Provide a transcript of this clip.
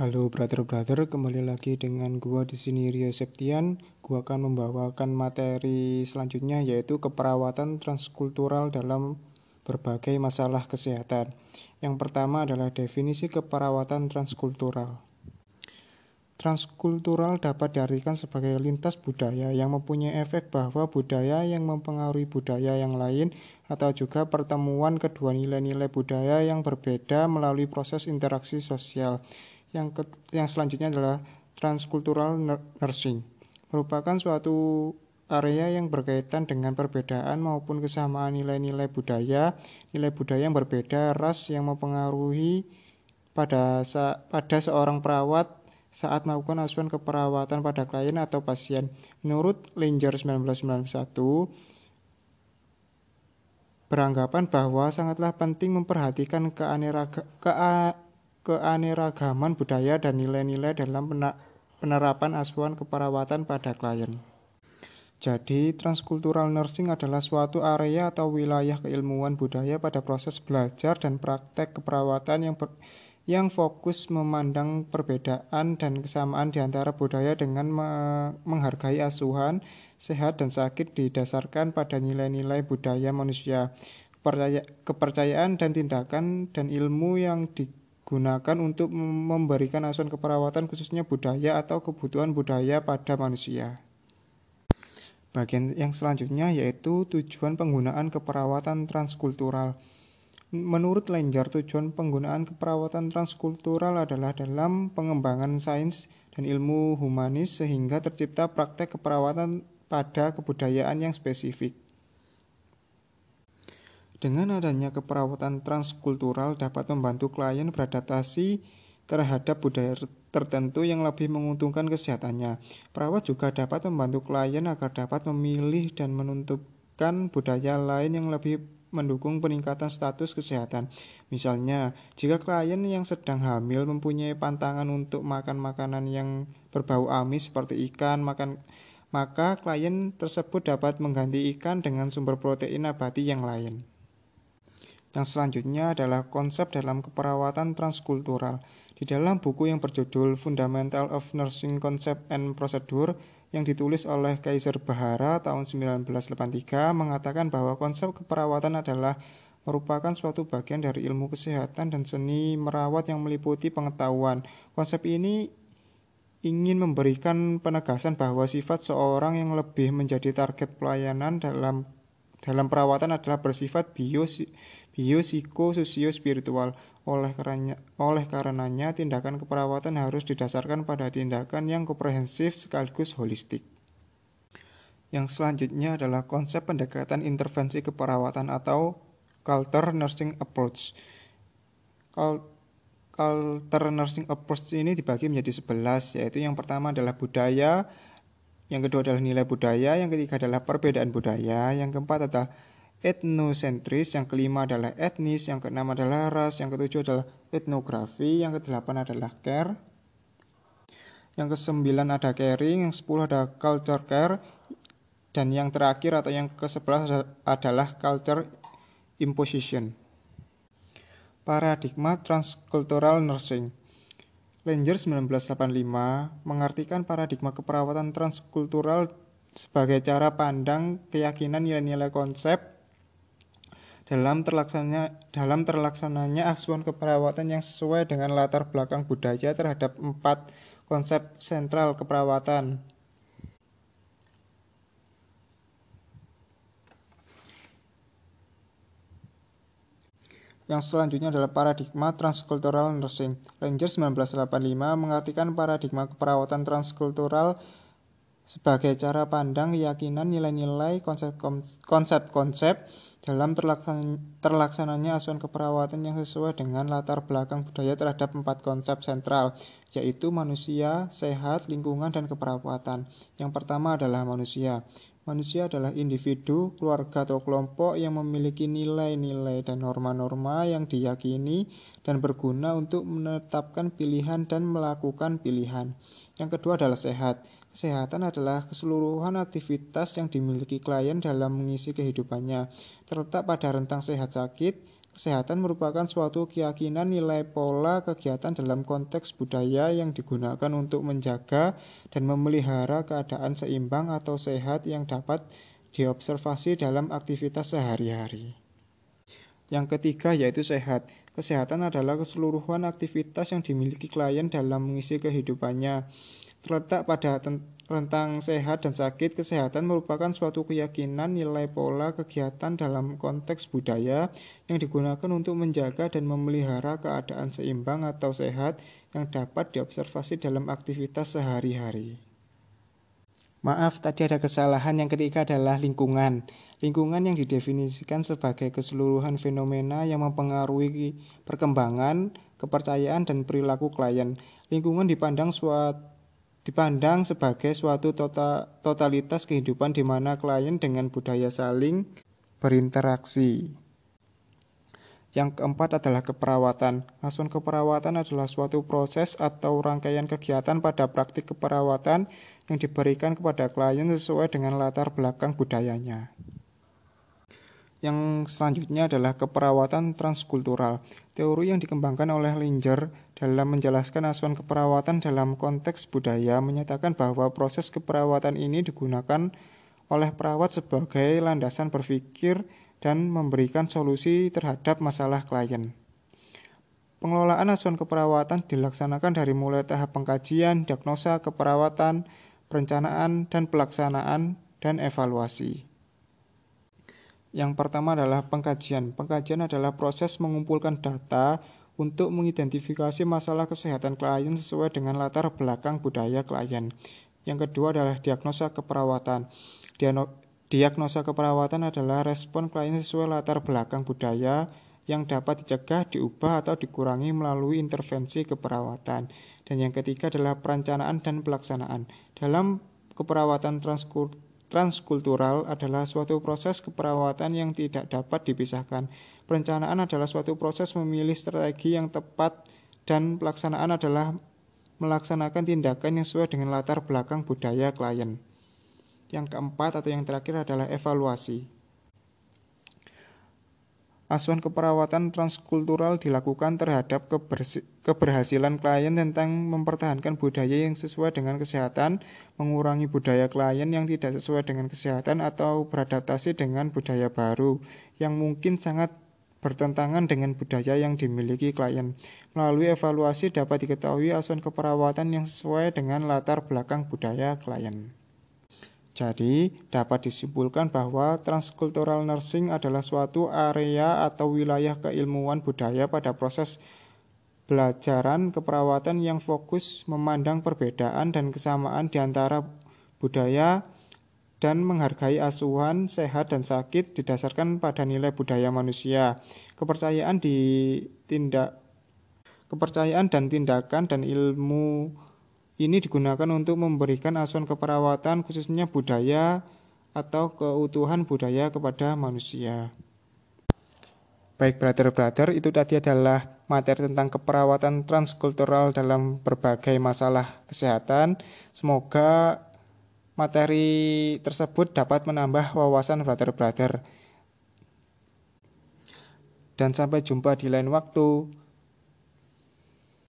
Halo brother-brother, kembali lagi dengan gua di sini Rio Septian. Gua akan membawakan materi selanjutnya yaitu keperawatan transkultural dalam berbagai masalah kesehatan. Yang pertama adalah definisi keperawatan transkultural. Transkultural dapat diartikan sebagai lintas budaya yang mempunyai efek bahwa budaya yang mempengaruhi budaya yang lain atau juga pertemuan kedua nilai-nilai budaya yang berbeda melalui proses interaksi sosial yang ke, yang selanjutnya adalah transkultural nursing. Merupakan suatu area yang berkaitan dengan perbedaan maupun kesamaan nilai-nilai budaya, nilai budaya yang berbeda, ras yang mempengaruhi pada pada seorang perawat saat melakukan asuhan keperawatan pada klien atau pasien. Menurut Linger 1991, beranggapan bahwa sangatlah penting memperhatikan keaneragam ke keaneragaman budaya dan nilai-nilai dalam penerapan asuhan keperawatan pada klien. Jadi, transkultural nursing adalah suatu area atau wilayah keilmuan budaya pada proses belajar dan praktek keperawatan yang ber, yang fokus memandang perbedaan dan kesamaan di antara budaya dengan me menghargai asuhan sehat dan sakit didasarkan pada nilai-nilai budaya manusia, kepercaya, kepercayaan dan tindakan dan ilmu yang di gunakan untuk memberikan asuhan keperawatan khususnya budaya atau kebutuhan budaya pada manusia. Bagian yang selanjutnya yaitu tujuan penggunaan keperawatan transkultural. Menurut Lenjar, tujuan penggunaan keperawatan transkultural adalah dalam pengembangan sains dan ilmu humanis sehingga tercipta praktek keperawatan pada kebudayaan yang spesifik. Dengan adanya keperawatan transkultural dapat membantu klien beradaptasi terhadap budaya tertentu yang lebih menguntungkan kesehatannya. Perawat juga dapat membantu klien agar dapat memilih dan menentukan budaya lain yang lebih mendukung peningkatan status kesehatan. Misalnya, jika klien yang sedang hamil mempunyai pantangan untuk makan makanan yang berbau amis seperti ikan, makan maka klien tersebut dapat mengganti ikan dengan sumber protein nabati yang lain. Yang selanjutnya adalah konsep dalam keperawatan transkultural. Di dalam buku yang berjudul Fundamental of Nursing Concept and Procedure yang ditulis oleh Kaiser Bahara tahun 1983 mengatakan bahwa konsep keperawatan adalah merupakan suatu bagian dari ilmu kesehatan dan seni merawat yang meliputi pengetahuan. Konsep ini ingin memberikan penegasan bahwa sifat seorang yang lebih menjadi target pelayanan dalam dalam perawatan adalah bersifat bios biopsikososio spiritual. Oleh karenanya, oleh karenanya tindakan keperawatan harus didasarkan pada tindakan yang komprehensif sekaligus holistik. Yang selanjutnya adalah konsep pendekatan intervensi keperawatan atau culture nursing approach. Culture nursing approach ini dibagi menjadi 11, yaitu yang pertama adalah budaya, yang kedua adalah nilai budaya, yang ketiga adalah perbedaan budaya, yang keempat adalah etnosentris, yang kelima adalah etnis, yang keenam adalah ras, yang ketujuh adalah etnografi, yang kedelapan adalah care, yang kesembilan ada caring, yang sepuluh ada culture care, dan yang terakhir atau yang ke sebelas adalah culture imposition. Paradigma transcultural nursing. Langer 1985 mengartikan paradigma keperawatan transkultural sebagai cara pandang keyakinan nilai-nilai konsep dalam terlaksananya dalam terlaksananya asuhan keperawatan yang sesuai dengan latar belakang budaya terhadap empat konsep sentral keperawatan. Yang selanjutnya adalah paradigma transkultural nursing. Ranger 1985 mengartikan paradigma keperawatan transkultural sebagai cara pandang, keyakinan, nilai-nilai, konsep-konsep dalam terlaksananya asuhan keperawatan yang sesuai dengan latar belakang budaya terhadap empat konsep sentral, yaitu manusia, sehat, lingkungan, dan keperawatan. Yang pertama adalah manusia. Manusia adalah individu, keluarga, atau kelompok yang memiliki nilai-nilai dan norma-norma yang diyakini dan berguna untuk menetapkan pilihan dan melakukan pilihan. Yang kedua adalah sehat. Kesehatan adalah keseluruhan aktivitas yang dimiliki klien dalam mengisi kehidupannya, terletak pada rentang sehat sakit, Kesehatan merupakan suatu keyakinan nilai pola kegiatan dalam konteks budaya yang digunakan untuk menjaga dan memelihara keadaan seimbang atau sehat yang dapat diobservasi dalam aktivitas sehari-hari. Yang ketiga yaitu sehat. Kesehatan adalah keseluruhan aktivitas yang dimiliki klien dalam mengisi kehidupannya. Terletak pada rentang sehat dan sakit, kesehatan merupakan suatu keyakinan nilai pola kegiatan dalam konteks budaya yang digunakan untuk menjaga dan memelihara keadaan seimbang atau sehat yang dapat diobservasi dalam aktivitas sehari-hari. Maaf, tadi ada kesalahan. Yang ketiga adalah lingkungan. Lingkungan yang didefinisikan sebagai keseluruhan fenomena yang mempengaruhi perkembangan, kepercayaan, dan perilaku klien. Lingkungan dipandang suatu dipandang sebagai suatu tota, totalitas kehidupan di mana klien dengan budaya saling berinteraksi. Yang keempat adalah keperawatan. Asuhan keperawatan adalah suatu proses atau rangkaian kegiatan pada praktik keperawatan yang diberikan kepada klien sesuai dengan latar belakang budayanya. Yang selanjutnya adalah keperawatan transkultural. Teori yang dikembangkan oleh Linger dalam menjelaskan asuhan keperawatan dalam konteks budaya menyatakan bahwa proses keperawatan ini digunakan oleh perawat sebagai landasan berpikir dan memberikan solusi terhadap masalah klien. Pengelolaan asuhan keperawatan dilaksanakan dari mulai tahap pengkajian, diagnosa keperawatan, perencanaan, dan pelaksanaan, dan evaluasi. Yang pertama adalah pengkajian. Pengkajian adalah proses mengumpulkan data untuk mengidentifikasi masalah kesehatan klien sesuai dengan latar belakang budaya klien. Yang kedua adalah diagnosa keperawatan. Diagnosa keperawatan adalah respon klien sesuai latar belakang budaya yang dapat dicegah, diubah, atau dikurangi melalui intervensi keperawatan. Dan yang ketiga adalah perencanaan dan pelaksanaan. Dalam keperawatan transkultural adalah suatu proses keperawatan yang tidak dapat dipisahkan Perencanaan adalah suatu proses memilih strategi yang tepat dan pelaksanaan adalah melaksanakan tindakan yang sesuai dengan latar belakang budaya klien. Yang keempat atau yang terakhir adalah evaluasi. Asuhan keperawatan transkultural dilakukan terhadap keberhasilan klien tentang mempertahankan budaya yang sesuai dengan kesehatan, mengurangi budaya klien yang tidak sesuai dengan kesehatan, atau beradaptasi dengan budaya baru yang mungkin sangat bertentangan dengan budaya yang dimiliki klien. Melalui evaluasi dapat diketahui asuhan keperawatan yang sesuai dengan latar belakang budaya klien. Jadi, dapat disimpulkan bahwa transcultural nursing adalah suatu area atau wilayah keilmuan budaya pada proses belajaran keperawatan yang fokus memandang perbedaan dan kesamaan di antara budaya dan menghargai asuhan sehat dan sakit didasarkan pada nilai budaya manusia. Kepercayaan di tindak kepercayaan dan tindakan dan ilmu ini digunakan untuk memberikan asuhan keperawatan khususnya budaya atau keutuhan budaya kepada manusia. Baik brother-brother, itu tadi adalah materi tentang keperawatan transkultural dalam berbagai masalah kesehatan. Semoga materi tersebut dapat menambah wawasan brother-brother. Dan sampai jumpa di lain waktu.